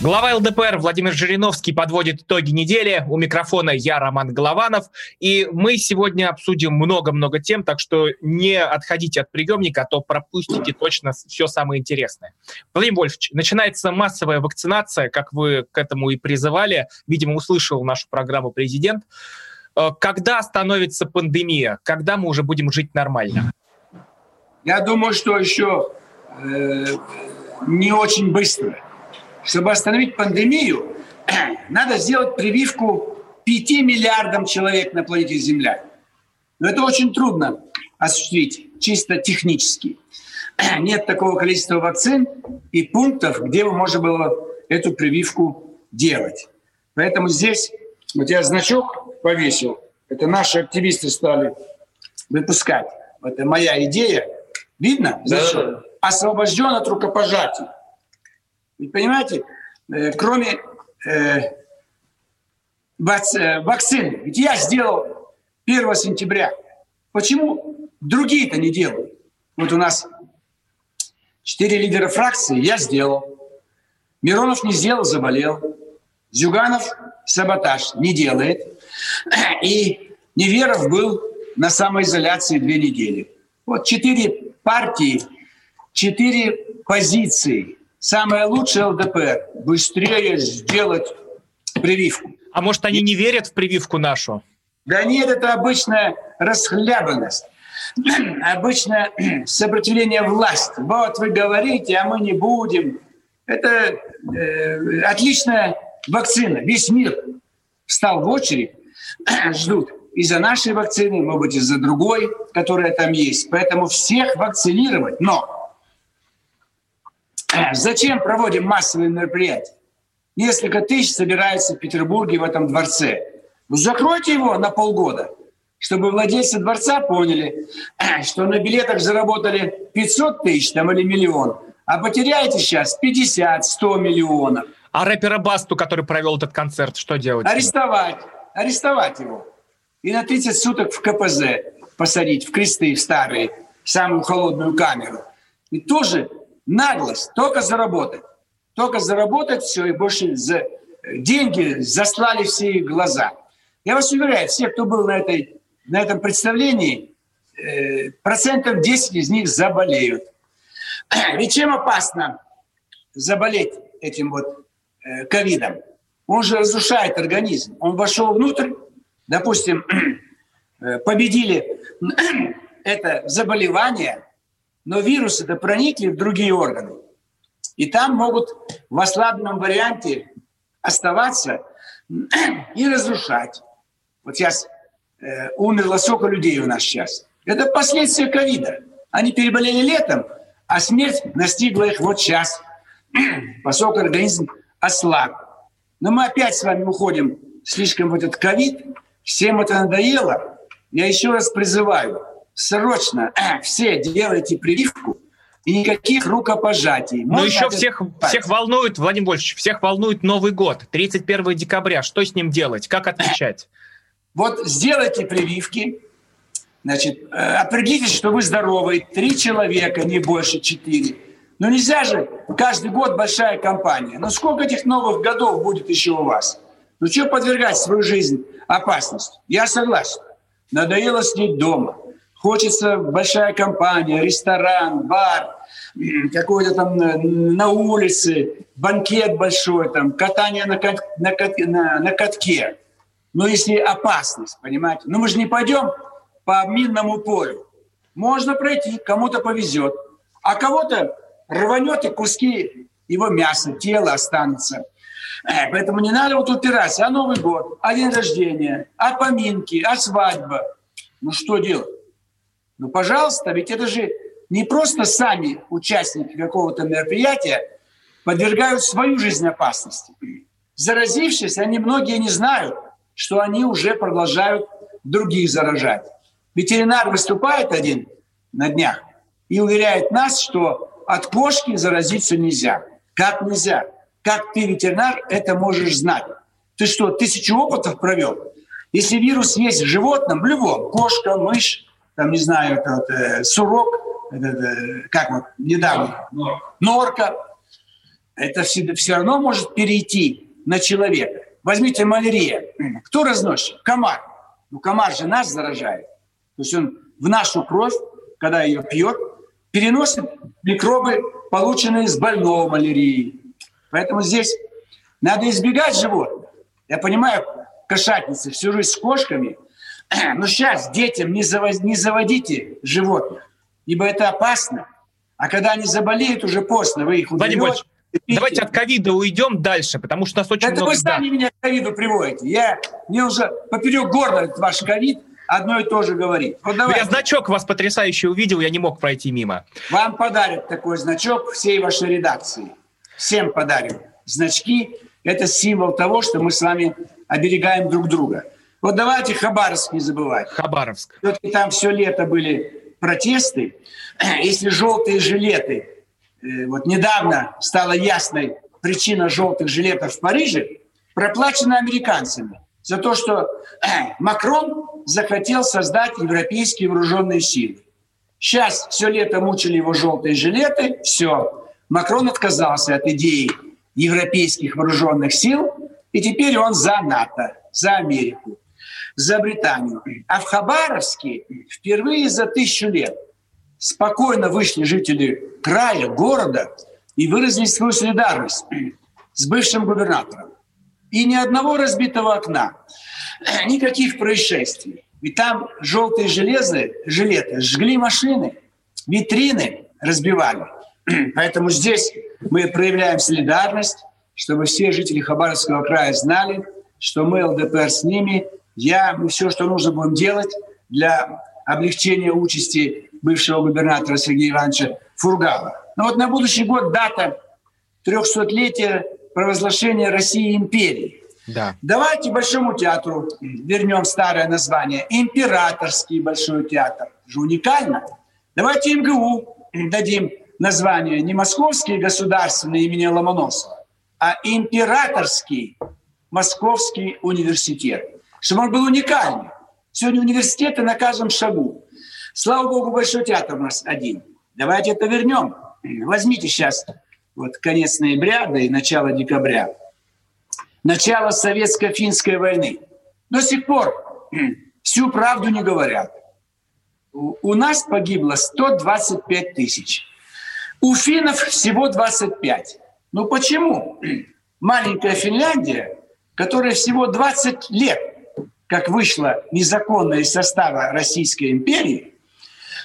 Глава ЛДПР Владимир Жириновский подводит итоги недели. У микрофона я, Роман Голованов. И мы сегодня обсудим много-много тем, так что не отходите от приемника, а то пропустите точно все самое интересное. Владимир Вольфович, начинается массовая вакцинация, как вы к этому и призывали. Видимо, услышал нашу программу президент. Э, Когда остановится пандемия? Когда мы уже будем жить нормально? Я думаю, что еще э, не очень быстро. Чтобы остановить пандемию, надо сделать прививку 5 миллиардам человек на планете Земля. Но это очень трудно осуществить чисто технически. Нет такого количества вакцин и пунктов, где бы можно было эту прививку делать. Поэтому здесь вот я значок повесил. Это наши активисты стали выпускать. Это моя идея. Видно? Значок? Освобожден от рукопожатий. Вы понимаете, э, кроме э, э, вакцин, ведь я сделал 1 сентября. Почему другие-то не делают? Вот у нас четыре лидера фракции, я сделал. Миронов не сделал, заболел. Зюганов саботаж не делает. И Неверов был на самоизоляции две недели. Вот четыре партии, четыре позиции. Самое лучшее ЛДПР – быстрее сделать прививку. А может, они не верят в прививку нашу? Да нет, это обычная расхлябанность. Обычное сопротивление власти. Вот вы говорите, а мы не будем. Это э, отличная вакцина. Весь мир встал в очередь, ждут из-за нашей вакцины, может быть, из-за другой, которая там есть. Поэтому всех вакцинировать. Но зачем проводим массовые мероприятия? Несколько тысяч собирается в Петербурге в этом дворце. Закройте его на полгода, чтобы владельцы дворца поняли, что на билетах заработали 500 тысяч там, или миллион, а потеряете сейчас 50-100 миллионов. А рэпера Басту, который провел этот концерт, что делать? Арестовать, арестовать его. И на 30 суток в КПЗ посадить, в кресты, в старые, в самую холодную камеру. И тоже наглость, только заработать. Только заработать все, и больше за... деньги заслали все их глаза. Я вас уверяю, все, кто был на, этой, на этом представлении, э, процентов 10 из них заболеют. Ведь чем опасно заболеть этим вот э, ковидом? Он же разрушает организм. Он вошел внутрь, допустим, э, победили это заболевание, но вирусы-то проникли в другие органы. И там могут в ослабленном варианте оставаться и разрушать. Вот сейчас э, умерло сколько людей у нас сейчас. Это последствия ковида. Они переболели летом, а смерть настигла их вот сейчас, поскольку организм ослаб. Но мы опять с вами уходим слишком в этот ковид. Всем это надоело. Я еще раз призываю, срочно э, все делайте прививку, и никаких рукопожатий. Но еще всех, всех волнует, Владимир Вольфович, всех волнует Новый год, 31 декабря. Что с ним делать? Как отвечать? Вот сделайте прививки, значит, э, определитесь, что вы здоровый, три человека, не больше, четыре. Но нельзя же каждый год большая компания. Но сколько этих новых годов будет еще у вас? Ну что подвергать свою жизнь опасности? Я согласен. Надоело сидеть дома. Хочется большая компания, ресторан, бар, какой-то там на улице, банкет большой, там, катание на, кат, на, кат, на, на катке. Но если опасность, понимаете? Ну мы же не пойдем по минному полю. Можно пройти, кому-то повезет. А кого-то рванет и куски его мяса, тела останутся. Э, Поэтому не надо вот упираться. А Новый год, а день рождения, а поминки, а свадьба. Ну что делать? Ну, пожалуйста, ведь это же не просто сами участники какого-то мероприятия подвергают свою жизнь опасности. Заразившись, они многие не знают, что они уже продолжают других заражать. Ветеринар выступает один на днях и уверяет нас, что от кошки заразиться нельзя. Как нельзя? Как ты, ветеринар, это можешь знать? Ты что, тысячу опытов провел? Если вирус есть в животном, в любом, кошка, мышь, там, не знаю, это, вот, э, сурок, это, это, как вот недавно, норка, это все, все равно может перейти на человека. Возьмите малярия. Кто разносит? Комар. Ну, комар же нас заражает. То есть он в нашу кровь, когда ее пьет, переносит микробы, полученные с больного малярией. Поэтому здесь надо избегать животных. Я понимаю, кошатницы всю жизнь с кошками, но сейчас детям не, завоз, не заводите животных, ибо это опасно. А когда они заболеют, уже поздно, вы их уберете. Давайте от ковида уйдем дальше, потому что нас очень это много... вы сами меня к ковиду приводите. Я, мне уже поперек горла ваш ковид одно и то же говорит. Вот давайте. Я значок вас потрясающий увидел, я не мог пройти мимо. Вам подарят такой значок всей вашей редакции. Всем подарим. Значки – это символ того, что мы с вами оберегаем друг друга. Вот давайте Хабаровск не забывать. Хабаровск. Все-таки там все лето были протесты. Если желтые жилеты Э, вот недавно стала ясной причина желтых жилетов в Париже, проплачена американцами за то, что Макрон захотел создать европейские вооруженные силы. Сейчас все лето мучили его желтые жилеты, все. Макрон отказался от идеи европейских вооруженных сил, и теперь он за НАТО, за Америку, за Британию. А в Хабаровске впервые за тысячу лет спокойно вышли жители края, города и выразили свою солидарность с бывшим губернатором. И ни одного разбитого окна, никаких происшествий. Ведь там желтые железы, жилеты жгли машины, витрины разбивали. Поэтому здесь мы проявляем солидарность, чтобы все жители Хабаровского края знали, что мы ЛДПР с ними. Я, мы все, что нужно будем делать для облегчения участи бывшего губернатора Сергея Ивановича Фургала. Но вот на будущий год дата 300-летия провозглашения России империи. Да. Давайте Большому театру вернем старое название. Императорский Большой театр. же уникально. Давайте МГУ дадим название не Московский государственный имени Ломоносова, а Императорский Московский университет. Чтобы он был уникальный. Сегодня университеты на каждом шагу. Слава богу, Большой театр у нас один. Давайте это вернем. Возьмите сейчас вот конец ноября, да и начало декабря. Начало советско-финской войны. До сих пор всю правду не говорят. У нас погибло 125 тысяч. У финнов всего 25. Ну почему? Маленькая Финляндия, которая всего 20 лет, как вышла незаконно из состава Российской империи,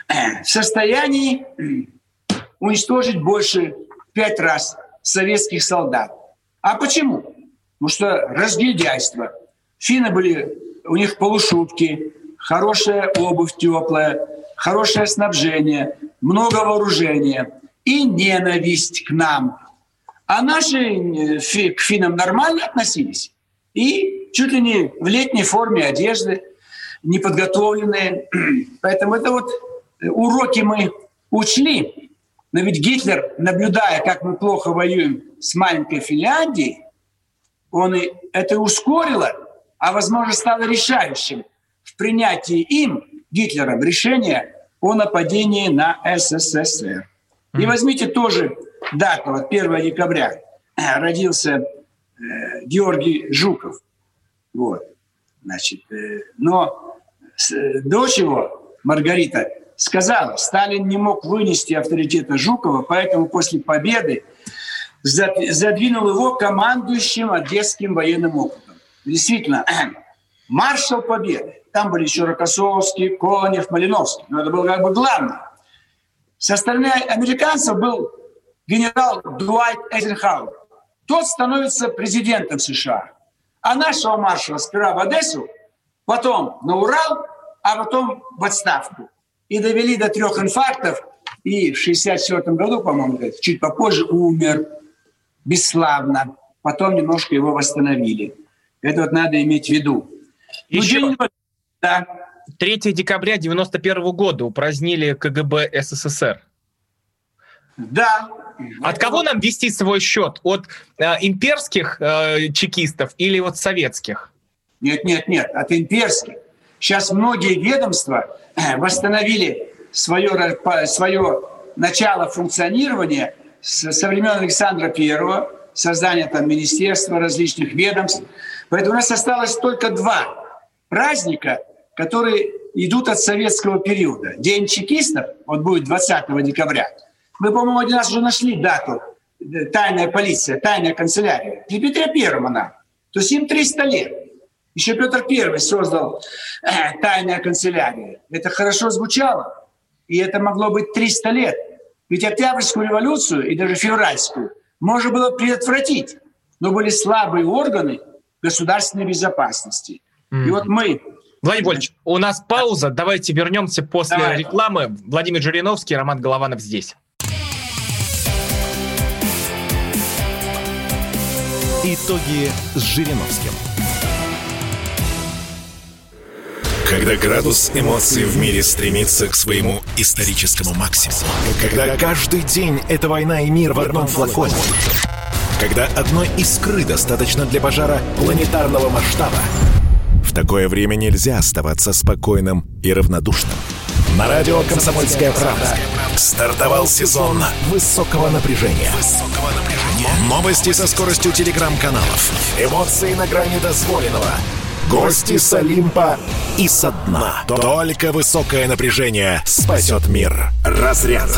в состоянии уничтожить больше пять раз советских солдат. А почему? Потому что разгильдяйство. Финны были, у них полушубки, хорошая обувь теплая, хорошее снабжение, много вооружения и ненависть к нам. А наши э, к финнам нормально относились. И чуть ли не в летней форме одежды, неподготовленные. Поэтому это вот уроки мы учли, но ведь Гитлер, наблюдая, как мы плохо воюем с маленькой Финляндией, он и это ускорило, а, возможно, стало решающим в принятии им, Гитлером, решения о нападении на СССР. И возьмите тоже дату, вот 1 декабря родился э, Георгий Жуков. Вот. Значит, э, но э, дочь его, Маргарита, сказала, Сталин не мог вынести авторитета Жукова, поэтому после победы задвинул его командующим Одесским военным округом. Действительно, маршал победы. Там были еще Рокоссовский, Конев, Малиновский. Но это было как бы главное. Со стороны американцев был генерал Дуайт Эйзенхауэр. Тот становится президентом США. А нашего маршала сперва в Одессу, потом на Урал, а потом в отставку и довели до трех инфарктов, и в 64 году, по-моему, чуть попозже умер. бесславно, потом немножко его восстановили. Это вот надо иметь в виду. Ну, Еще... Ну, день... да. 3 декабря 91 года упразднили КГБ СССР. Да. От кого нам вести свой счет? От э, имперских э, чекистов или от советских? Нет, нет, нет, от имперских. Сейчас многие ведомства э, восстановили свое, свое начало функционирования со времен Александра Первого, создания там министерства, различных ведомств. Поэтому у нас осталось только два праздника, которые идут от советского периода. День чекистов, вот будет 20 декабря. Мы, по-моему, один раз уже нашли дату. Тайная полиция, тайная канцелярия. При Петре Первом она. То есть им 300 лет. Еще Петр Первый создал э, тайная канцелярия. Это хорошо звучало. И это могло быть 300 лет. Ведь Октябрьскую революцию и даже февральскую можно было предотвратить. Но были слабые органы государственной безопасности. Mm. И вот мы Владимир Вольевич, у нас пауза. Давайте вернемся после Давай. рекламы. Владимир Жириновский, Роман Голованов здесь. Итоги с Жириновским. Когда градус эмоций в мире стремится к своему историческому максимуму. Когда каждый день это война и мир в одном флаконе. Когда одной искры достаточно для пожара планетарного масштаба. В такое время нельзя оставаться спокойным и равнодушным. На радио «Комсомольская правда» стартовал сезон высокого напряжения. Новости со скоростью телеграм-каналов. Эмоции на грани дозволенного – Гости с Олимпа и со дна. Только высокое напряжение спасет мир. Разряд.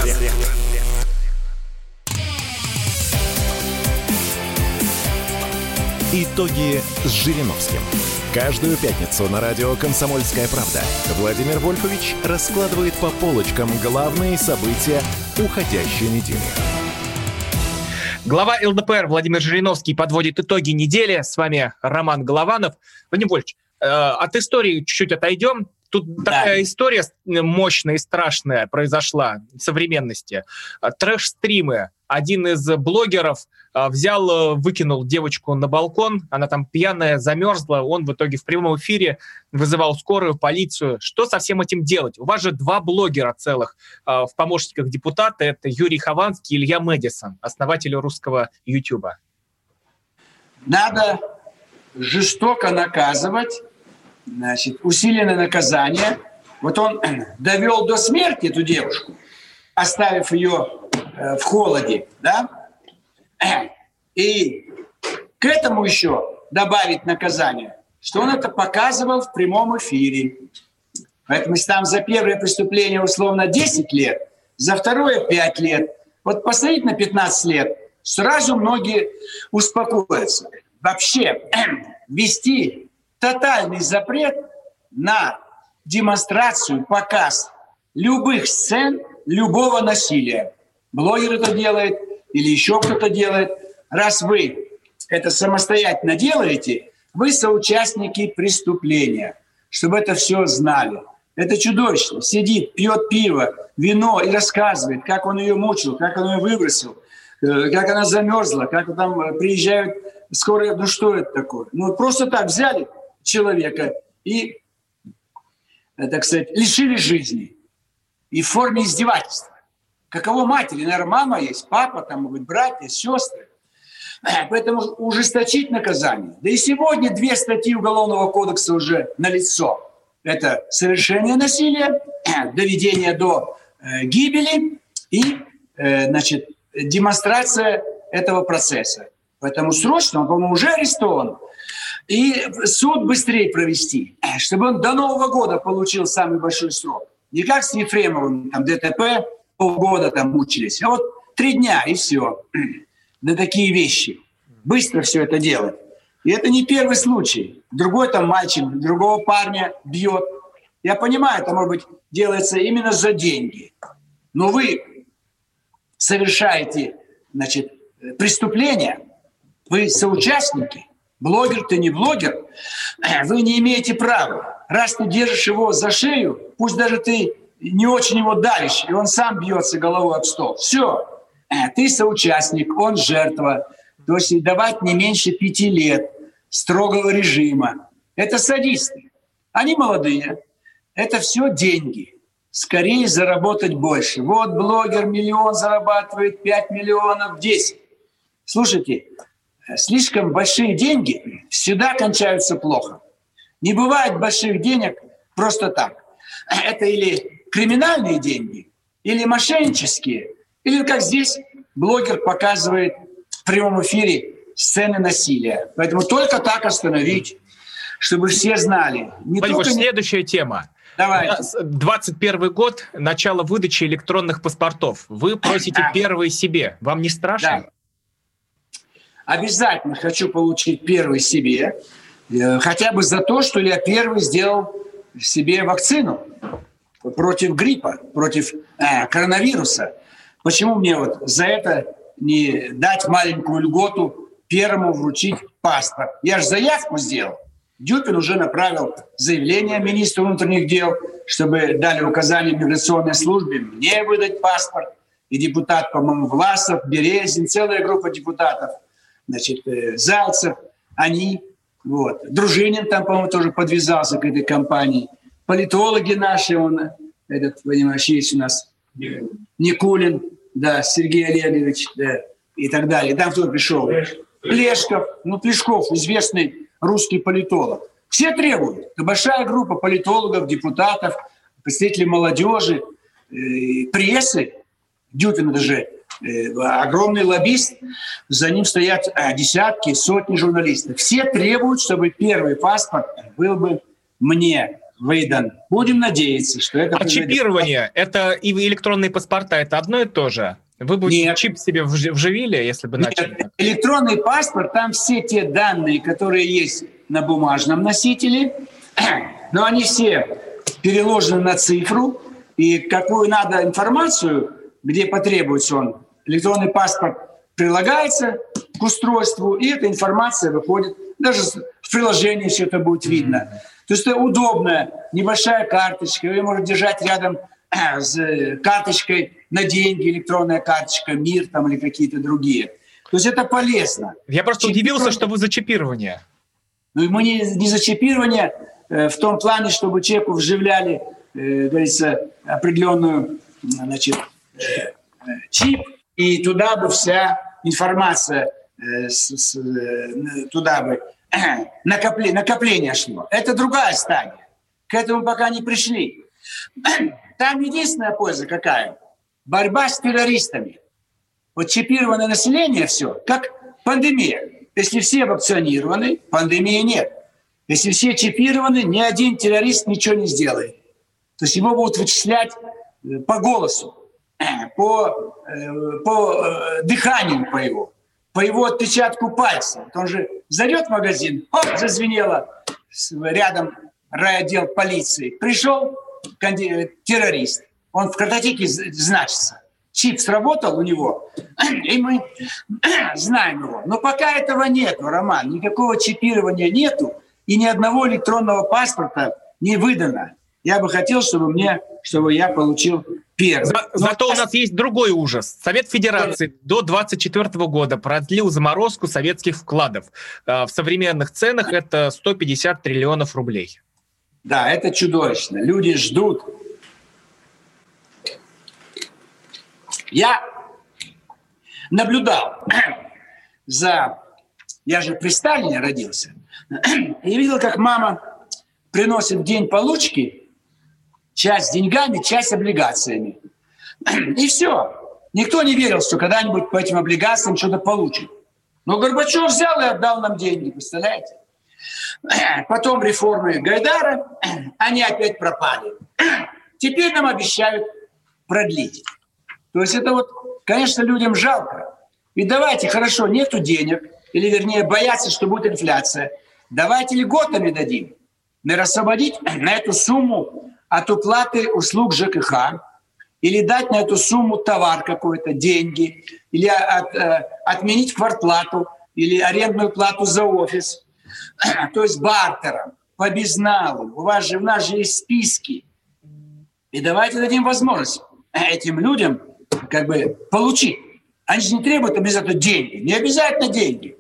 Итоги с Жириновским. Каждую пятницу на радио «Комсомольская правда» Владимир Вольфович раскладывает по полочкам главные события уходящей недели. Глава ЛДПР Владимир Жириновский подводит итоги недели. С вами Роман Голованов. Владимир Вольфович, э, от истории чуть-чуть отойдем. Тут да. такая история мощная и страшная произошла в современности. Трэш-стримы. Один из блогеров взял, э, выкинул девочку на балкон, она там пьяная, замерзла, он в итоге в прямом эфире вызывал скорую, полицию. Что со всем этим делать? У вас же два блогера целых а, в помощниках депутата, это Юрий Хованский и Илья Мэдисон, основатель русского Ютуба. Надо жестоко наказывать, значит, усиленное наказание. Вот он довел до смерти эту девушку, оставив ее э, в холоде, да, и к этому еще добавить наказание, что он это показывал в прямом эфире. Поэтому если там за первое преступление условно 10 лет, за второе 5 лет, вот посмотреть на 15 лет, сразу многие успокоятся. Вообще ввести тотальный запрет на демонстрацию, показ любых сцен, любого насилия. Блогер это делает, или еще кто-то делает, раз вы это самостоятельно делаете, вы соучастники преступления, чтобы это все знали. Это чудовищно. Сидит, пьет пиво, вино и рассказывает, как он ее мучил, как он ее выбросил, э, как она замерзла, как там э, приезжают скорые. Ну что это такое? Ну просто так взяли человека и, э, так сказать, лишили жизни. И в форме издевательства. Каково матери? Наверное, мама есть, папа, там могут быть братья, сестры. Поэтому ужесточить наказание. Да и сегодня две статьи Уголовного кодекса уже налицо. Это совершение насилия, доведение до э, гибели и э, значит, демонстрация этого процесса. Поэтому срочно, он, по-моему, уже арестован. И суд быстрее провести, чтобы он до Нового года получил самый большой срок. Не как с Ефремовым, там, ДТП, полгода там мучились. А вот три дня и все. На такие вещи. Быстро все это делать. И это не первый случай. Другой там мальчик, другого парня бьет. Я понимаю, это, может быть, делается именно за деньги. Но вы совершаете значит, преступление, вы соучастники, блогер ты не блогер, вы не имеете права. Раз ты держишь его за шею, пусть даже ты не очень его давишь, и он сам бьется головой об стол. Все, э, ты соучастник, он жертва. то есть давать не меньше пяти лет строгого режима. Это садисты. Они молодые. Это все деньги. Скорее заработать больше. Вот блогер миллион зарабатывает, 5 миллионов, 10. Слушайте, слишком большие деньги всегда кончаются плохо. Не бывает больших денег просто так. Это или криминальные деньги, или мошеннические, или как здесь блогер показывает в прямом эфире сцены насилия. Поэтому только так остановить, чтобы все знали. Не Владимир, только... следующая тема. Давай. 21 год, начало выдачи электронных паспортов. Вы просите первый себе. Вам не страшно? Да. Обязательно хочу получить первый себе. Э, хотя бы за то, что я первый сделал себе вакцину против гриппа, против э, коронавируса. Почему мне вот за это не дать маленькую льготу первому вручить паспорт? Я же заявку сделал. Дюпин уже направил заявление министру внутренних дел, чтобы дали указание миграционной службе мне выдать паспорт. И депутат, по-моему, Власов, Березин, целая группа депутатов, значит, э, Зайцев, они, вот. Дружинин там, по-моему, тоже подвязался к этой компании. Политологи наши, он, этот, понимаешь, есть у нас Никулин, да, Сергей Олегович, да, и так далее. Там кто пришел? Плешков. Ну, Плешков, известный русский политолог. Все требуют. Большая группа политологов, депутатов, представителей молодежи, э, прессы. Дюпин даже э, огромный лоббист, за ним стоят э, десятки, сотни журналистов. Все требуют, чтобы первый паспорт был бы мне выдан. Будем надеяться, что это... А чипирование, это и электронные паспорта, это одно и то же? Вы бы Нет. чип себе вживили, если бы начали? Нет. Электронный паспорт, там все те данные, которые есть на бумажном носителе, но они все переложены на цифру, и какую надо информацию, где потребуется он, электронный паспорт прилагается к устройству, и эта информация выходит. Даже в приложении все это будет видно. То есть это удобная небольшая карточка, вы можете держать рядом с карточкой на деньги, электронная карточка, МИР там или какие-то другие. То есть это полезно. Я просто удивился, что вы за чипирование. Ну, мы не, не за чипирование э, в том плане, чтобы человеку вживляли, э, говорится, определенную, значит, э, чип, и туда бы вся информация э, с, с, э, туда бы э, накопле, накопление шло. Это другая стадия. К этому пока не пришли. Там единственная польза какая? Борьба с террористами. Вот чипированное население все, как пандемия. Если все вакцинированы, пандемии нет. Если все чипированы, ни один террорист ничего не сделает. То есть его будут вычислять э, по голосу, по, э, по дыханию по его, по его отпечатку пальца. Он же зайдет в магазин, оп, зазвенело рядом райотдел полиции. Пришел, террорист. Он в картотеке значится. Чип сработал у него, и мы знаем его. Но пока этого нет, Роман. Никакого чипирования нету, и ни одного электронного паспорта не выдано. Я бы хотел, чтобы мне, чтобы я получил первый. За, зато у нас есть другой ужас. Совет Федерации до 24 года продлил заморозку советских вкладов. А, в современных ценах это 150 триллионов рублей. Да, это чудовищно. Люди ждут. Я наблюдал за... Я же при Сталине родился. И видел, как мама приносит день получки часть деньгами, часть облигациями. И все. Никто не верил, что когда-нибудь по этим облигациям что-то получит. Но Горбачев взял и отдал нам деньги, представляете? Потом реформы Гайдара, они опять пропали. Теперь нам обещают продлить. То есть это вот, конечно, людям жалко. И давайте, хорошо, нету денег, или вернее боятся, что будет инфляция. Давайте льготами дадим. Не рассвободить на эту сумму от уплаты услуг ЖКХ, или дать на эту сумму товар какой-то, деньги, или от, э, отменить квартплату, или арендную плату за офис – то есть бартером, по безналу. У вас же, у нас же есть списки. И давайте дадим возможность этим людям как бы получить. Они же не требуют обязательно деньги. Не обязательно деньги.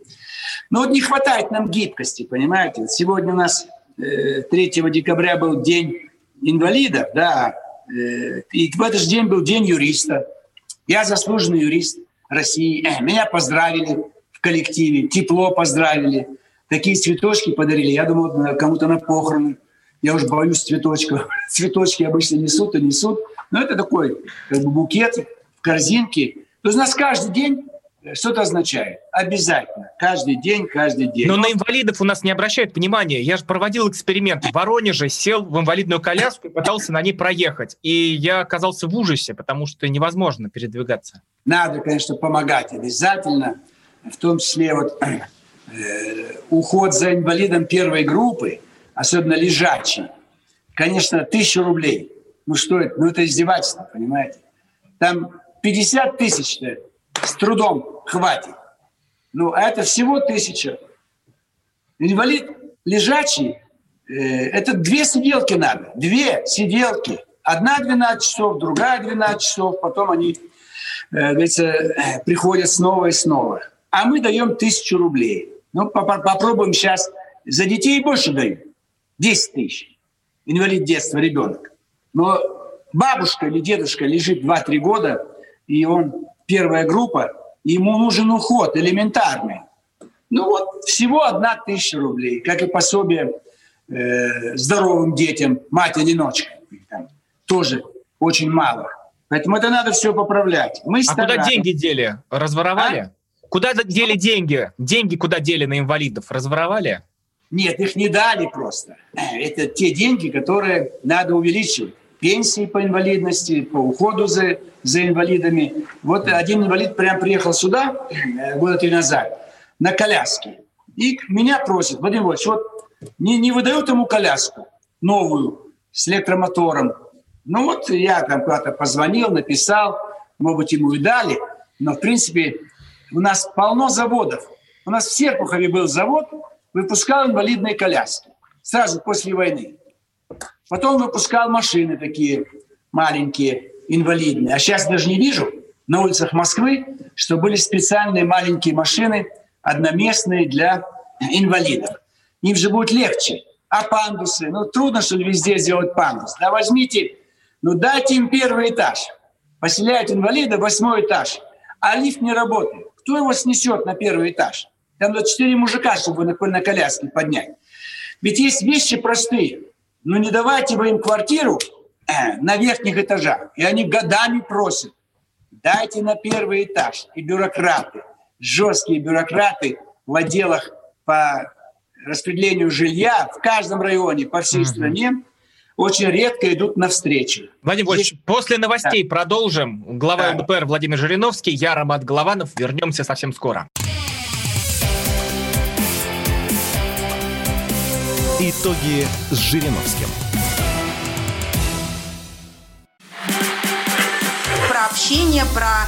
Но вот не хватает нам гибкости, понимаете? Сегодня у нас 3 э, декабря был день инвалидов, да, э, и в этот же день был день юриста. Я заслуженный юрист России. Э, меня поздравили в коллективе, тепло поздравили. Такие цветочки подарили. Я думал, кому-то на похороны. Я уж боюсь цветочков. Цветочки обычно несут и несут. Но это такой как бы букет в корзинке. То есть у нас каждый день что это означает? Обязательно. Каждый день, каждый день. Но на инвалидов у нас не обращают внимания. Я же проводил эксперимент. В Воронеже сел в инвалидную коляску и пытался на ней проехать. И я оказался в ужасе, потому что невозможно передвигаться. Надо, конечно, помогать обязательно. В том числе вот э, уход за инвалидом первой группы, особенно лежачий. Конечно, тысячу рублей. Ну что это? Ну это издевательство, понимаете? Там 50 тысяч с трудом хватит. Ну, а это всего тысяча. Инвалид лежачий, э, это две сиделки надо. Две сиделки. Одна 12 часов, другая 12 часов. Потом они, э, говорится, приходят снова и снова. А мы даем тысячу рублей. Ну, попробуем сейчас. За детей больше дают. 10 тысяч. Инвалид детства, ребенок. Но бабушка или дедушка лежит 2-3 года, и он первая группа, ему нужен уход элементарный. Ну вот всего одна тысяча рублей, как и пособие э, здоровым детям, мать-одиночка. Тоже очень мало. Поэтому это надо все поправлять. Мы а куда деньги дели? Разворовали? А? Куда дели деньги? Деньги куда дели на инвалидов? Разворовали? Нет, их не дали просто. Это те деньги, которые надо увеличивать пенсии по инвалидности, по уходу за, за инвалидами. Вот один инвалид прям приехал сюда э, года три назад на коляске. И меня просит, Владимир Владимирович, вот не, не выдают ему коляску новую с электромотором. Ну вот я там куда-то позвонил, написал, может быть, ему и дали. Но, в принципе, у нас полно заводов. У нас в Серпухове был завод, выпускал инвалидные коляски сразу после войны. Потом выпускал машины такие маленькие, инвалидные. А сейчас даже не вижу на улицах Москвы, что были специальные маленькие машины, одноместные для инвалидов. Им же будет легче. А пандусы? Ну, трудно, что ли, везде сделать пандус. Да возьмите, ну, дайте им первый этаж. Поселяют инвалида восьмой этаж. А лифт не работает. Кто его снесет на первый этаж? Там надо четыре мужика, чтобы на, на коляске поднять. Ведь есть вещи простые. Ну не давайте вы им квартиру э, на верхних этажах. И они годами просят. Дайте на первый этаж. И бюрократы, жесткие бюрократы в отделах по распределению жилья в каждом районе по всей mm-hmm. стране очень редко идут навстречу. Владимир Здесь... после новостей да. продолжим. Глава да. ЛДПР Владимир Жириновский, я Ромат Голованов. Вернемся совсем скоро. Итоги с Жириновским. Про общение, про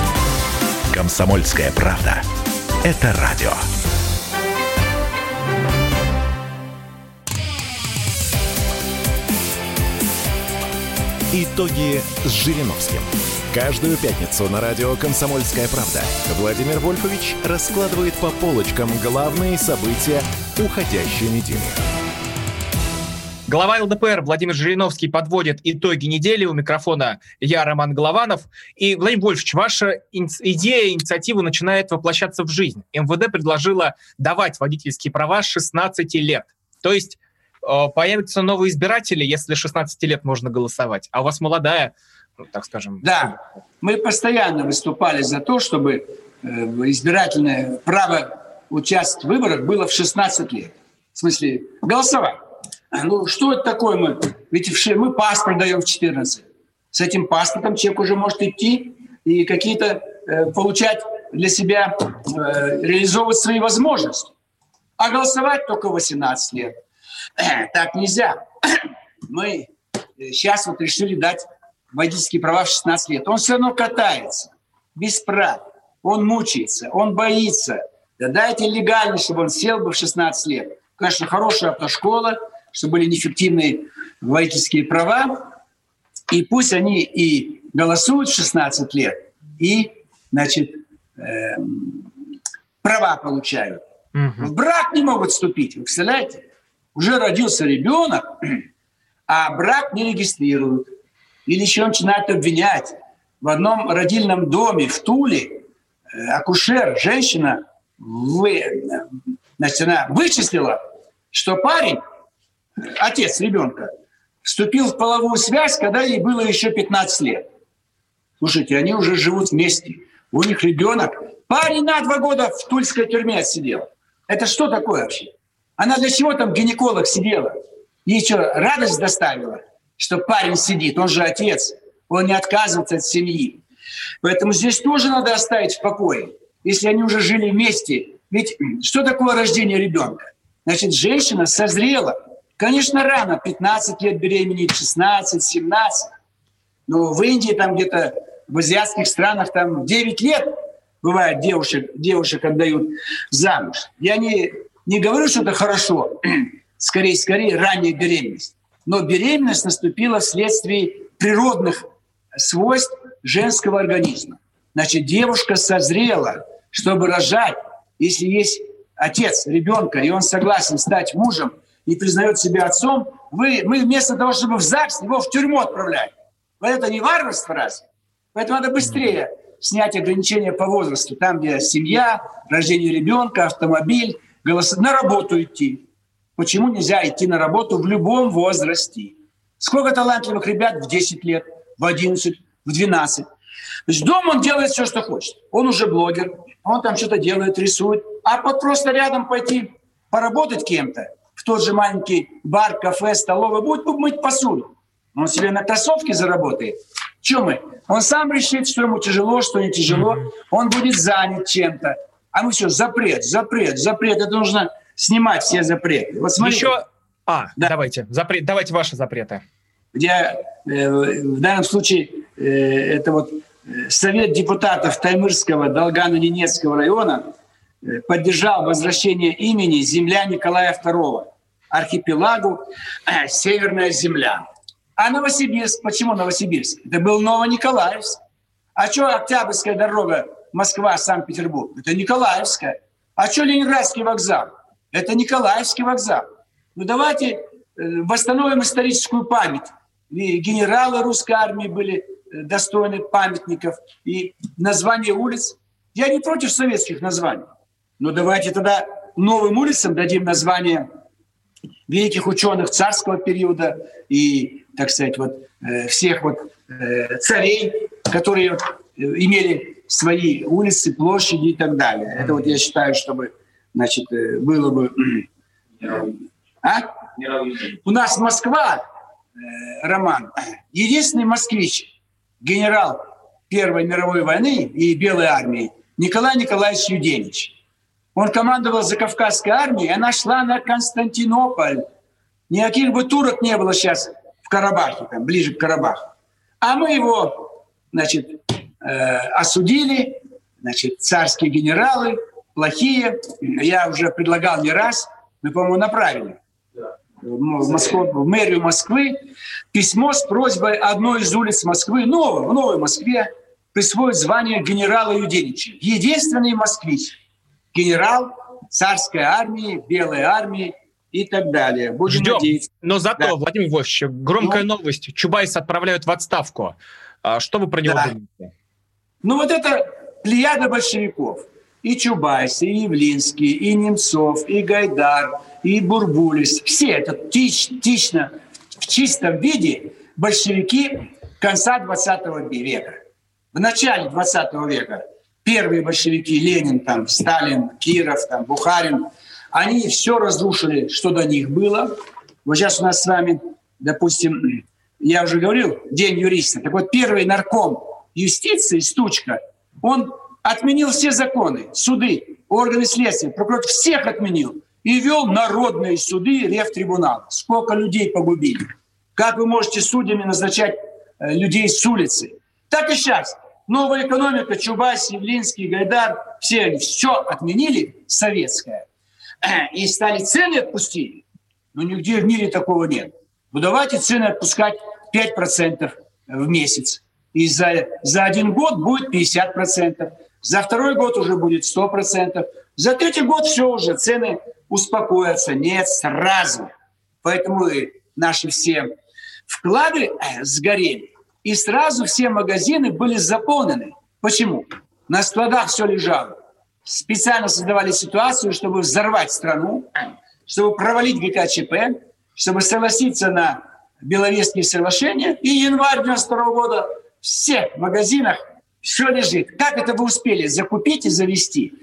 Комсомольская правда. Это радио. Итоги с Жириновским. Каждую пятницу на радио «Комсомольская правда» Владимир Вольфович раскладывает по полочкам главные события уходящей недели. Глава ЛДПР Владимир Жириновский подводит итоги недели. У микрофона я, Роман Голованов. И, Владимир Вольфович, ваша идея, инициатива начинает воплощаться в жизнь. МВД предложила давать водительские права с 16 лет. То есть э, появятся новые избиратели, если 16 лет можно голосовать. А у вас молодая, ну, так скажем... Да, мы постоянно выступали за то, чтобы э, избирательное право участвовать в выборах было в 16 лет. В смысле, голосовать. Ну, что это такое мы? Ведь мы паспорт даем в 14. С этим паспортом человек уже может идти и какие-то э, получать для себя, э, реализовывать свои возможности. А голосовать только 18 лет. Так нельзя. Мы сейчас вот решили дать водительские права в 16 лет. Он все равно катается, без прав. Он мучается, он боится. Да дайте легально, чтобы он сел бы в 16 лет. Конечно, хорошая автошкола, чтобы были неэффективные водительские права. И пусть они и голосуют в 16 лет, и, значит, э, права получают. Угу. В брак не могут вступить, вы представляете? Уже родился ребенок, а брак не регистрируют. Или еще начинают обвинять. В одном родильном доме в Туле э, акушер, женщина, вы, значит, она вычислила, что парень, отец ребенка, вступил в половую связь, когда ей было еще 15 лет. Слушайте, они уже живут вместе. У них ребенок. Парень на два года в тульской тюрьме сидел. Это что такое вообще? Она для чего там гинеколог сидела? Ей что, радость доставила, что парень сидит, он же отец, он не отказывается от семьи. Поэтому здесь тоже надо оставить в покое, если они уже жили вместе. Ведь что такое рождение ребенка? Значит, женщина созрела. Конечно, рано, 15 лет беременеть, 16, 17. Но в Индии, там где-то в азиатских странах, там 9 лет бывает девушек, девушек отдают замуж. Я не, не говорю, что это хорошо, скорее, скорее ранняя беременность. Но беременность наступила вследствие природных свойств женского организма. Значит, девушка созрела, чтобы рожать, если есть отец ребенка, и он согласен стать мужем и признает себя отцом, вы, мы вместо того, чтобы в ЗАГС, его в тюрьму отправляем. Вот это не варварство разве? Поэтому надо быстрее снять ограничения по возрасту. Там, где семья, рождение ребенка, автомобиль, голос... на работу идти. Почему нельзя идти на работу в любом возрасте? Сколько талантливых ребят в 10 лет, в 11, в 12. То есть дома он делает все, что хочет. Он уже блогер, он там что-то делает, рисует. А вот просто рядом пойти поработать кем-то, в тот же маленький бар, кафе, столовый, будет мыть посуду. Он себе на кроссовке заработает. Чем мы? Он сам решит, что ему тяжело, что не тяжело. Он будет занят чем-то. А мы все, запрет, запрет, запрет. Это нужно снимать все запреты. Вот смотрите. Еще... А, да. давайте. Запрет, давайте ваши запреты. Где э, в данном случае э, это вот э, Совет депутатов Таймырского Долгано-Ненецкого района поддержал возвращение имени земля Николая II, архипелагу э, Северная земля. А Новосибирск, почему Новосибирск? Это был Новониколаевск. А что Октябрьская дорога Москва-Санкт-Петербург? Это Николаевская. А что Ленинградский вокзал? Это Николаевский вокзал. Ну давайте э, восстановим историческую память. И генералы русской армии были э, достойны памятников. И название улиц. Я не против советских названий. Но давайте тогда новым улицам дадим название великих ученых царского периода и, так сказать, вот э, всех вот э, царей, которые э, имели свои улицы, площади и так далее. Это вот я считаю, чтобы, значит, было бы... А? У нас Москва, Роман, единственный москвич, генерал Первой мировой войны и Белой армии Николай Николаевич Юденич. Он командовал за Кавказской армией, она шла на Константинополь. Никаких бы турок не было сейчас в Карабахе, там, ближе к Карабаху. А мы его, значит, э, осудили, значит, царские генералы, плохие. Я уже предлагал не раз, мы, по-моему, направили в, Москву, в мэрию Москвы письмо с просьбой одной из улиц Москвы, новой, в Новой Москве, присвоить звание генерала Юденича. Единственный москвич – генерал царской армии, белой армии и так далее. Будем Ждем. надеяться. Но зато, да. Владимир Вольфович, громкая ну, новость. Чубайса отправляют в отставку. А что вы про него да. думаете? Ну вот это плеяда большевиков. И Чубайс, и Явлинский, и Немцов, и Гайдар, и Бурбулис. Все это тич, тично, в чистом виде большевики конца 20 века. В начале 20 века первые большевики, Ленин, там, Сталин, Киров, там, Бухарин, они все разрушили, что до них было. Вот сейчас у нас с вами, допустим, я уже говорил, День юриста. Так вот, первый нарком юстиции, Стучка, Он отменил все законы, суды, органы следствия, прокурор всех отменил и вел народные суды, рефтрибунал. Сколько людей погубили. Как вы можете судьями назначать э, людей с улицы? Так и сейчас. Новая экономика, Чубайс, Явлинский, Гайдар, все они все отменили, советское. И стали цены отпустили. Но нигде в мире такого нет. Ну давайте цены отпускать 5% в месяц. И за, за один год будет 50%. За второй год уже будет 100%. За третий год все уже, цены успокоятся. Нет, сразу. Поэтому наши все вклады э, сгорели. И сразу все магазины были заполнены. Почему? На складах все лежало. Специально создавали ситуацию, чтобы взорвать страну, чтобы провалить ГКЧП, чтобы согласиться на Беловежские соглашения. И январь 92 года в всех магазинах все лежит. Как это вы успели закупить и завести?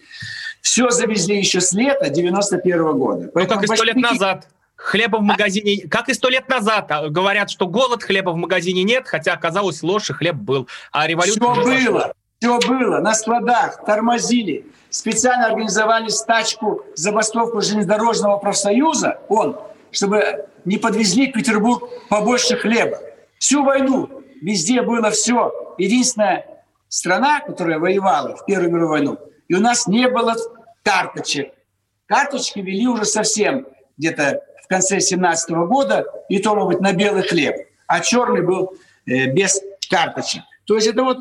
Все завезли еще с лета 91 года. Ну, как и сто лет назад. Хлеба в магазине, как и сто лет назад, а, говорят, что голод, хлеба в магазине нет, хотя оказалось ложь и хлеб был. А революция... Все было, все было, на складах, тормозили. Специально организовали стачку, забастовку железнодорожного профсоюза, он, чтобы не подвезли в Петербург побольше хлеба. Всю войну везде было все. Единственная страна, которая воевала в Первую мировую войну, и у нас не было карточек. Карточки вели уже совсем где-то в конце 17 года, и то, может быть, на белый хлеб. А черный был э, без карточек. То есть это вот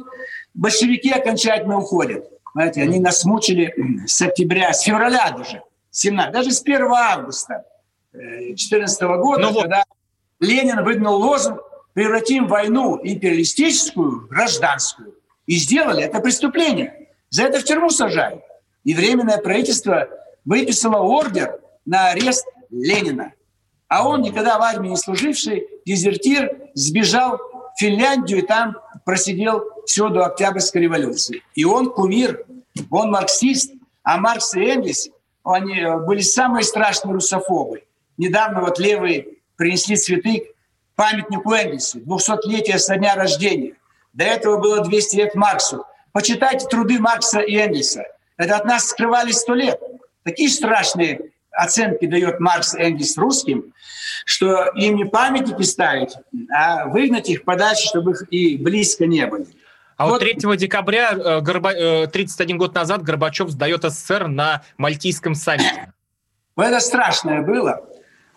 большевики окончательно уходят. Знаете, они нас мучили с октября, с февраля даже, 17, даже с 1 августа 2014 э, года, ну, когда вот. Ленин выдвинул лозунг «Превратим войну империалистическую в гражданскую». И сделали это преступление. За это в тюрьму сажают. И Временное правительство выписало ордер на арест Ленина. А он, никогда в армии не служивший, дезертир, сбежал в Финляндию и там просидел все до Октябрьской революции. И он кумир, он марксист, а Маркс и Энгельс, они были самые страшные русофобы. Недавно вот левые принесли цветы к памятнику Энгельсу, 200-летие со дня рождения. До этого было 200 лет Марксу. Почитайте труды Маркса и Энгельса. Это от нас скрывались сто лет. Такие страшные оценки дает Маркс Энгельс русским, что им не памятники ставить, а выгнать их подальше, чтобы их и близко не были. А вот, вот 3 декабря, э, Горба... 31 э, год назад, Горбачев сдает СССР на Мальтийском саммите. Это страшное было.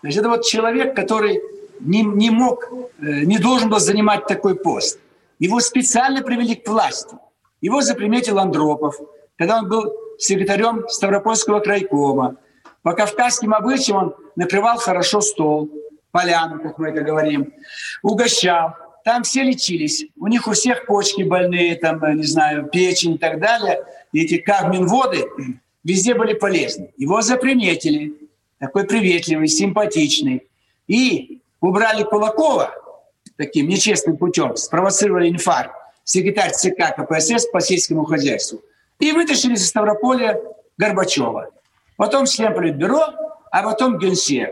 Значит, это вот человек, который не, не мог, э, не должен был занимать такой пост. Его специально привели к власти. Его заприметил Андропов, когда он был секретарем Ставропольского крайкома. По кавказским обычаям он накрывал хорошо стол, поляну, как мы это говорим, угощал. Там все лечились. У них у всех почки больные, там, не знаю, печень и так далее. И эти кавминводы везде были полезны. Его заприметили. Такой приветливый, симпатичный. И убрали Кулакова таким нечестным путем, спровоцировали инфаркт, секретарь ЦК КПСС по сельскому хозяйству. И вытащили из Ставрополя Горбачева. Потом член политбюро, а потом генсек.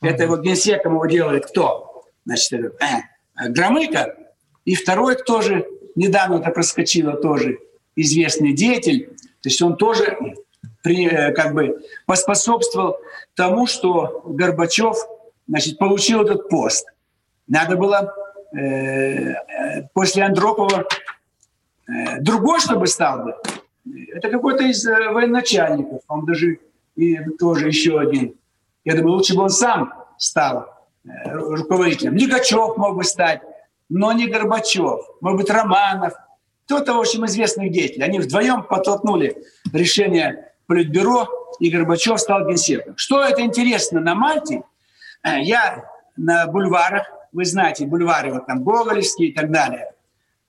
Это вот генсеком его делали кто? Значит, э, Громыко. И второй тоже, недавно это проскочило тоже, известный деятель. То есть он тоже при, э, как бы поспособствовал тому, что Горбачев значит, получил этот пост. Надо было э, э после Андропова э, другой, чтобы стал бы. Это какой-то из э, военачальников. Он даже и тоже еще один. Я думаю, лучше бы он сам стал э, руководителем. Лигачев мог бы стать, но не Горбачев. Может быть, Романов. Кто-то, в общем, известных деятелей. Они вдвоем подтолкнули решение Политбюро, и Горбачев стал генсеком. Что это интересно на Мальте? Э, я на бульварах, вы знаете, бульвары вот там Гоголевские и так далее.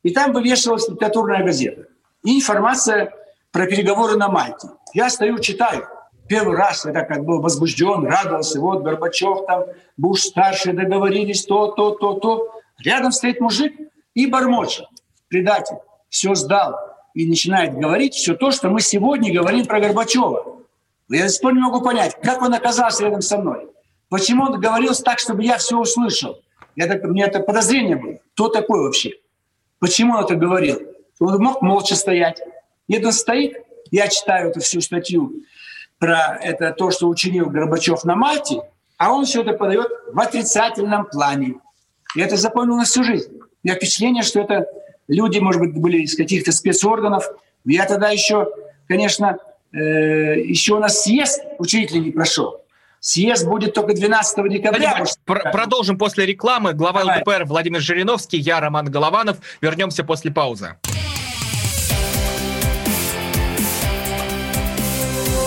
И там вывешивалась литературная газета. И информация про переговоры на Мальте. Я стою, читаю – Первый раз я так как был возбужден, радовался. Вот Горбачев там, Буш-старший договорились, то, то, то, то. Рядом стоит мужик и бормочет. Предатель. Все сдал. И начинает говорить все то, что мы сегодня говорим про Горбачева. Я до сих пор не могу понять, как он оказался рядом со мной. Почему он говорил так, чтобы я все услышал? Я так, у меня это подозрение было. Кто такой вообще? Почему он это говорил? Он мог молча стоять. Нет, он стоит, я читаю эту всю статью про это то, что учинил Горбачев на Мальте, а он все это подает в отрицательном плане. И это запомнил на всю жизнь. У меня впечатление, что это люди, может быть, были из каких-то спецорганов. Я тогда еще, конечно, э, еще у нас съезд учителей не прошел. Съезд будет только 12 декабря. Владимир, пр- продолжим после рекламы. Глава Давай. ЛДПР Владимир Жириновский, я Роман Голованов. Вернемся после паузы.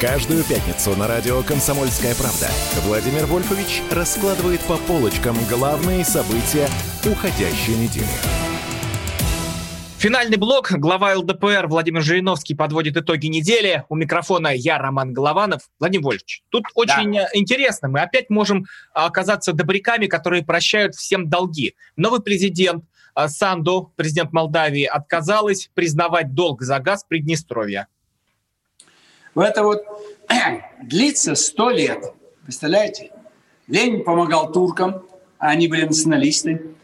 Каждую пятницу на радио «Комсомольская правда» Владимир Вольфович раскладывает по полочкам главные события уходящей недели. Финальный блок. Глава ЛДПР Владимир Жириновский подводит итоги недели. У микрофона я, Роман Голованов. Владимир Вольфович, тут очень э, интересно. Мы опять можем оказаться добряками, которые прощают всем долги. Новый президент э, Санду, президент Молдавии, отказалась признавать долг за газ Приднестровья. Это вот длится сто лет. Представляете? Ленин помогал туркам, а они были националисты.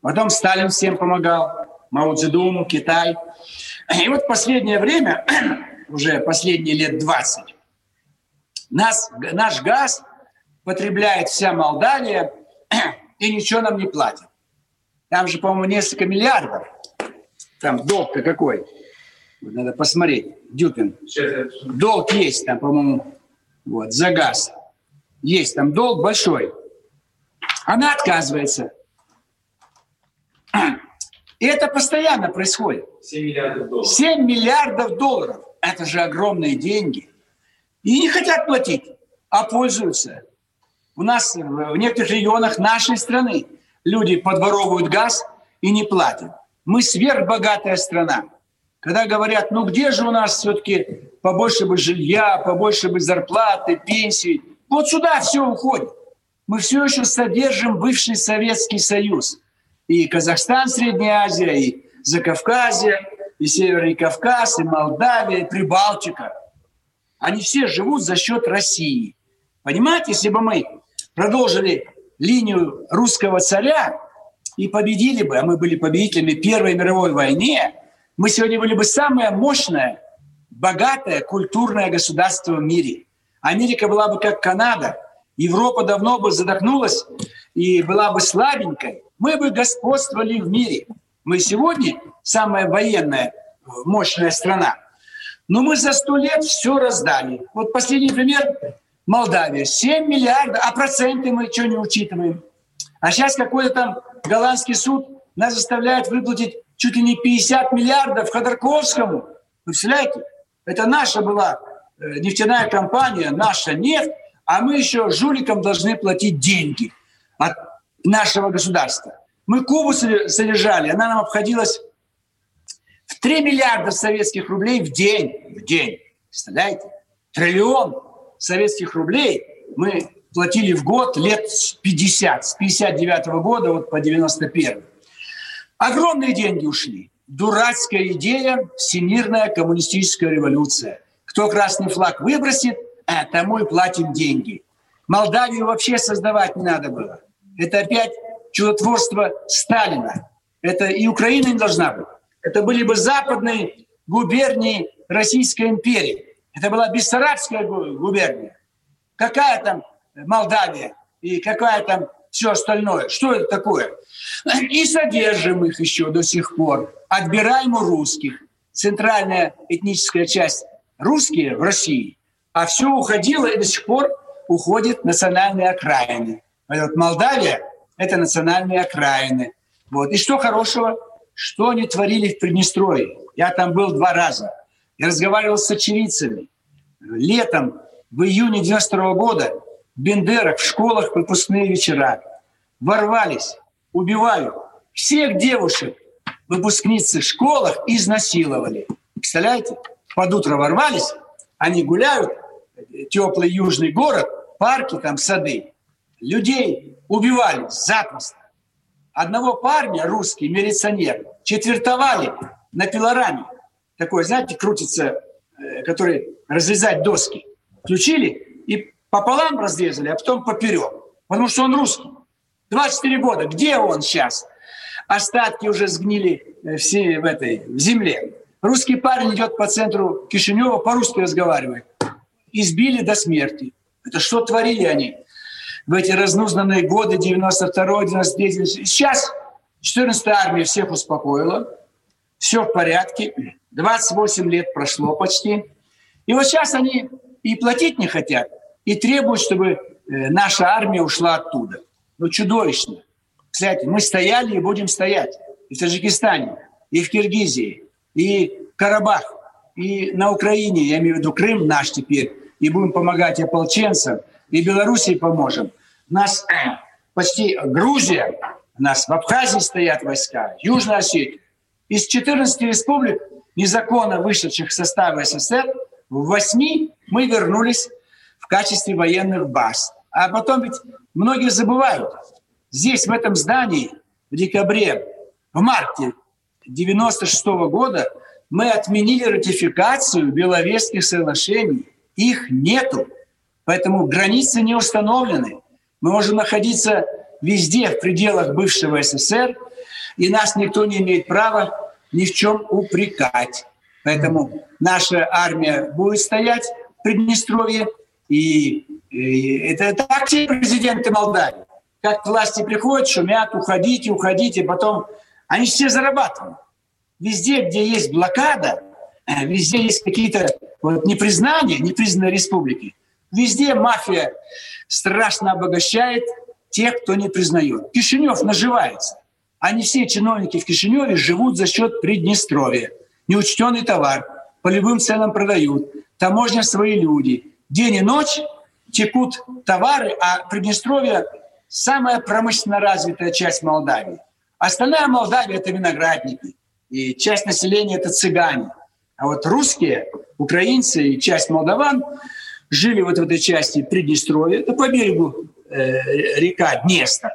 Потом Сталин всем помогал. Мао Цзэдун, Китай. И вот последнее время, уже последние лет 20, нас, наш газ потребляет вся Молдавия и ничего нам не платит. Там же, по-моему, несколько миллиардов. Там долг-то какой. Надо посмотреть. Дюпин. Долг есть там, по-моему, вот, за газ. Есть там долг большой. Она отказывается. И это постоянно происходит. 7 миллиардов долларов. 7 миллиардов долларов. Это же огромные деньги. И не хотят платить, а пользуются. У нас в некоторых регионах нашей страны люди подворовывают газ и не платят. Мы сверхбогатая страна. Когда говорят, ну где же у нас все-таки побольше бы жилья, побольше бы зарплаты, пенсии, вот сюда все уходит. Мы все еще содержим бывший Советский Союз. И Казахстан, Средняя Азия, и Закавказье, и Северный Кавказ, и Молдавия, и Прибалтика. Они все живут за счет России. Понимаете, если бы мы продолжили линию русского царя и победили бы, а мы были победителями Первой мировой войны, мы сегодня были бы самое мощное, богатое, культурное государство в мире. Америка была бы как Канада, Европа давно бы задохнулась и была бы слабенькой. Мы бы господствовали в мире. Мы сегодня самая военная, мощная страна. Но мы за сто лет все раздали. Вот последний пример – Молдавия. 7 миллиардов, а проценты мы что не учитываем? А сейчас какой-то там голландский суд нас заставляет выплатить чуть ли не 50 миллиардов Ходорковскому. Вы представляете? Это наша была э, нефтяная компания, наша нефть, а мы еще жуликам должны платить деньги от нашего государства. Мы Кубу содержали, она нам обходилась в 3 миллиарда советских рублей в день. В день. Представляете? Триллион советских рублей мы платили в год лет с 50, с 59 года вот по 91. Огромные деньги ушли. Дурацкая идея – всемирная коммунистическая революция. Кто красный флаг выбросит, а тому и платим деньги. Молдавию вообще создавать не надо было. Это опять чудотворство Сталина. Это и Украина не должна быть. Это были бы западные губернии Российской империи. Это была Бессарабская губерния. Какая там Молдавия и какая там все остальное. Что это такое? И содержим их еще до сих пор. Отбираем у русских. Центральная этническая часть русские в России. А все уходило и до сих пор уходит национальные окраины. Вот Молдавия – это национальные окраины. Вот. И что хорошего? Что они творили в Приднестровье? Я там был два раза. Я разговаривал с очевидцами. Летом, в июне 92 года, Бендерах, в школах выпускные вечера. Ворвались, убивают. Всех девушек, выпускницы в школах изнасиловали. Представляете? Под утро ворвались, они гуляют, теплый южный город, парки, там сады. Людей убивали запросто. Одного парня, русский, милиционер, четвертовали на пилораме. Такой, знаете, крутится, э, который разрезать доски. Включили и пополам разрезали, а потом поперек. Потому что он русский. 24 года. Где он сейчас? Остатки уже сгнили э, все в этой в земле. Русский парень идет по центру Кишинева, по-русски разговаривает. Избили до смерти. Это что творили они? в эти разнузнанные годы 92-93. Сейчас 14-я армия всех успокоила, все в порядке, 28 лет прошло почти. И вот сейчас они и платить не хотят, и требуют, чтобы э, наша армия ушла оттуда. Ну, чудовищно. Кстати, мы стояли и будем стоять и в Таджикистане, и в Киргизии, и в Карабах, и на Украине, я имею в виду Крым наш теперь, и будем помогать ополченцам, и Белоруссии поможем. Нас э, почти Грузия, у нас в Абхазии стоят войска, Южная Осетия. Из 14 республик, незаконно вышедших в состав СССР, в 8 мы вернулись в качестве военных баз. А потом ведь многие забывают. Здесь, в этом здании, в декабре, в марте 96 -го года мы отменили ратификацию Беловежских соглашений. Их нету. Поэтому границы не установлены. Мы можем находиться везде, в пределах бывшего СССР, и нас никто не имеет права ни в чем упрекать. Поэтому наша армия будет стоять в Приднестровье, и, и это так все президенты Молдавии. Как власти приходят, шумят, уходите, уходите, потом они все зарабатывают. Везде, где есть блокада, э, везде есть какие-то вот, непризнания, непризнанные республики, везде мафия страшно обогащает тех, кто не признает. Кишинев наживается. Не все чиновники в Кишиневе живут за счет Приднестровья. Неучтенный товар, по любым ценам продают, таможня свои люди. День и ночь текут товары, а Приднестровье – самая промышленно развитая часть Молдавии. Остальная Молдавия – это виноградники, и часть населения – это цыгане. А вот русские, украинцы и часть молдаван жили вот в этой части Приднестровья, это по берегу э, река Днестр.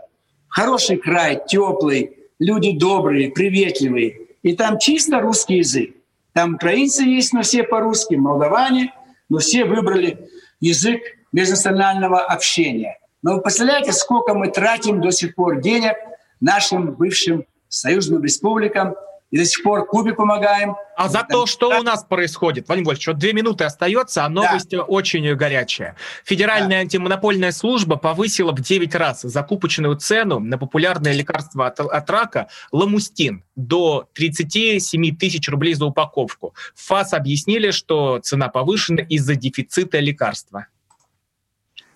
Хороший край, теплый, люди добрые, приветливые. И там чисто русский язык. Там украинцы есть, но все по-русски, молдаване, но все выбрали язык межнационального общения. Но вы представляете, сколько мы тратим до сих пор денег нашим бывшим союзным республикам – и до сих пор Кубе помогаем. А за то, что у нас происходит, Владимир Вольфович, вот две минуты остается, а новость да. очень горячая. Федеральная да. антимонопольная служба повысила в 9 раз закупочную цену на популярное лекарство от, от рака ламустин до 37 тысяч рублей за упаковку. ФАС объяснили, что цена повышена из-за дефицита лекарства.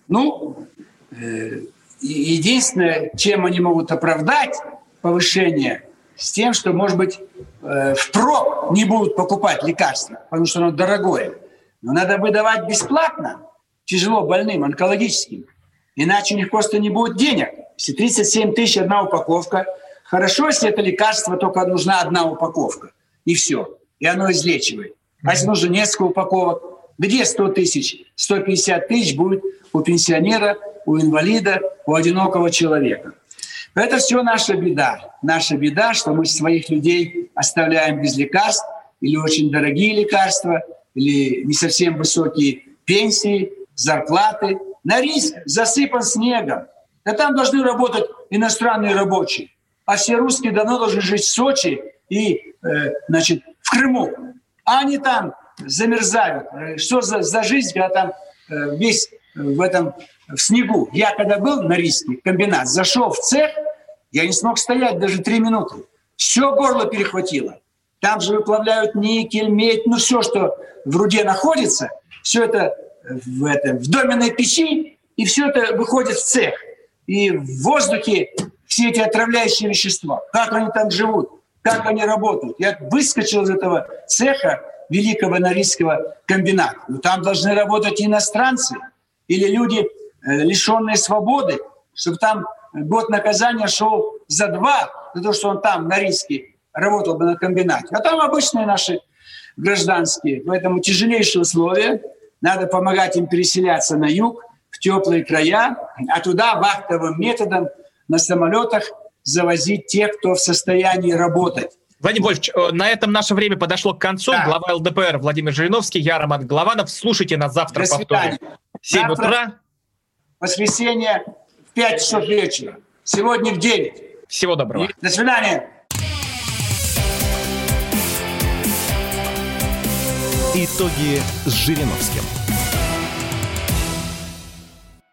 Ну, э, единственное, чем они могут оправдать повышение – с тем, что, может быть, э, впрок не будут покупать лекарства, потому что оно дорогое. Но надо выдавать бесплатно тяжело больным, онкологическим. Иначе у них просто не будет денег. Если 37 тысяч одна упаковка, хорошо, если это лекарство, только нужна одна упаковка. И все. И оно излечивает. А если нужно несколько упаковок, где 100 тысяч? 150 тысяч будет у пенсионера, у инвалида, у одинокого человека. Это все наша беда. Наша беда, что мы своих людей оставляем без лекарств, или очень дорогие лекарства, или не совсем высокие пенсии, зарплаты. На риск засыпан снегом. Да там должны работать иностранные рабочие. А все русские давно должны жить в Сочи и э, значит, в Крыму. А они там замерзают. Что за, за жизнь, когда там э, весь в этом в снегу. Я когда был на риске, комбинат, зашел в цех, я не смог стоять даже три минуты. Все горло перехватило. Там же выплавляют никель, медь, ну все, что в руде находится, все это в, это, в доменной печи, и все это выходит в цех. И в воздухе все эти отравляющие вещества. Как они там живут, как они работают. Я выскочил из этого цеха великого Норильского комбината. Но там должны работать иностранцы или люди, лишенные свободы, чтобы там год наказания шел за два, за то, что он там, на риске, работал бы на комбинате. А там обычные наши гражданские. Поэтому тяжелейшие условия. Надо помогать им переселяться на юг, в теплые края, а туда вахтовым методом на самолетах завозить тех, кто в состоянии работать. Владимир Вольфович, э, на этом наше время подошло к концу. Да. Глава ЛДПР Владимир Жириновский, я Роман Голованов. Слушайте нас завтра повторим. 7 завтра, утра. Воскресенье в 5 часов вечера. Сегодня в 9. Всего доброго. И до свидания. Итоги с Жириновским.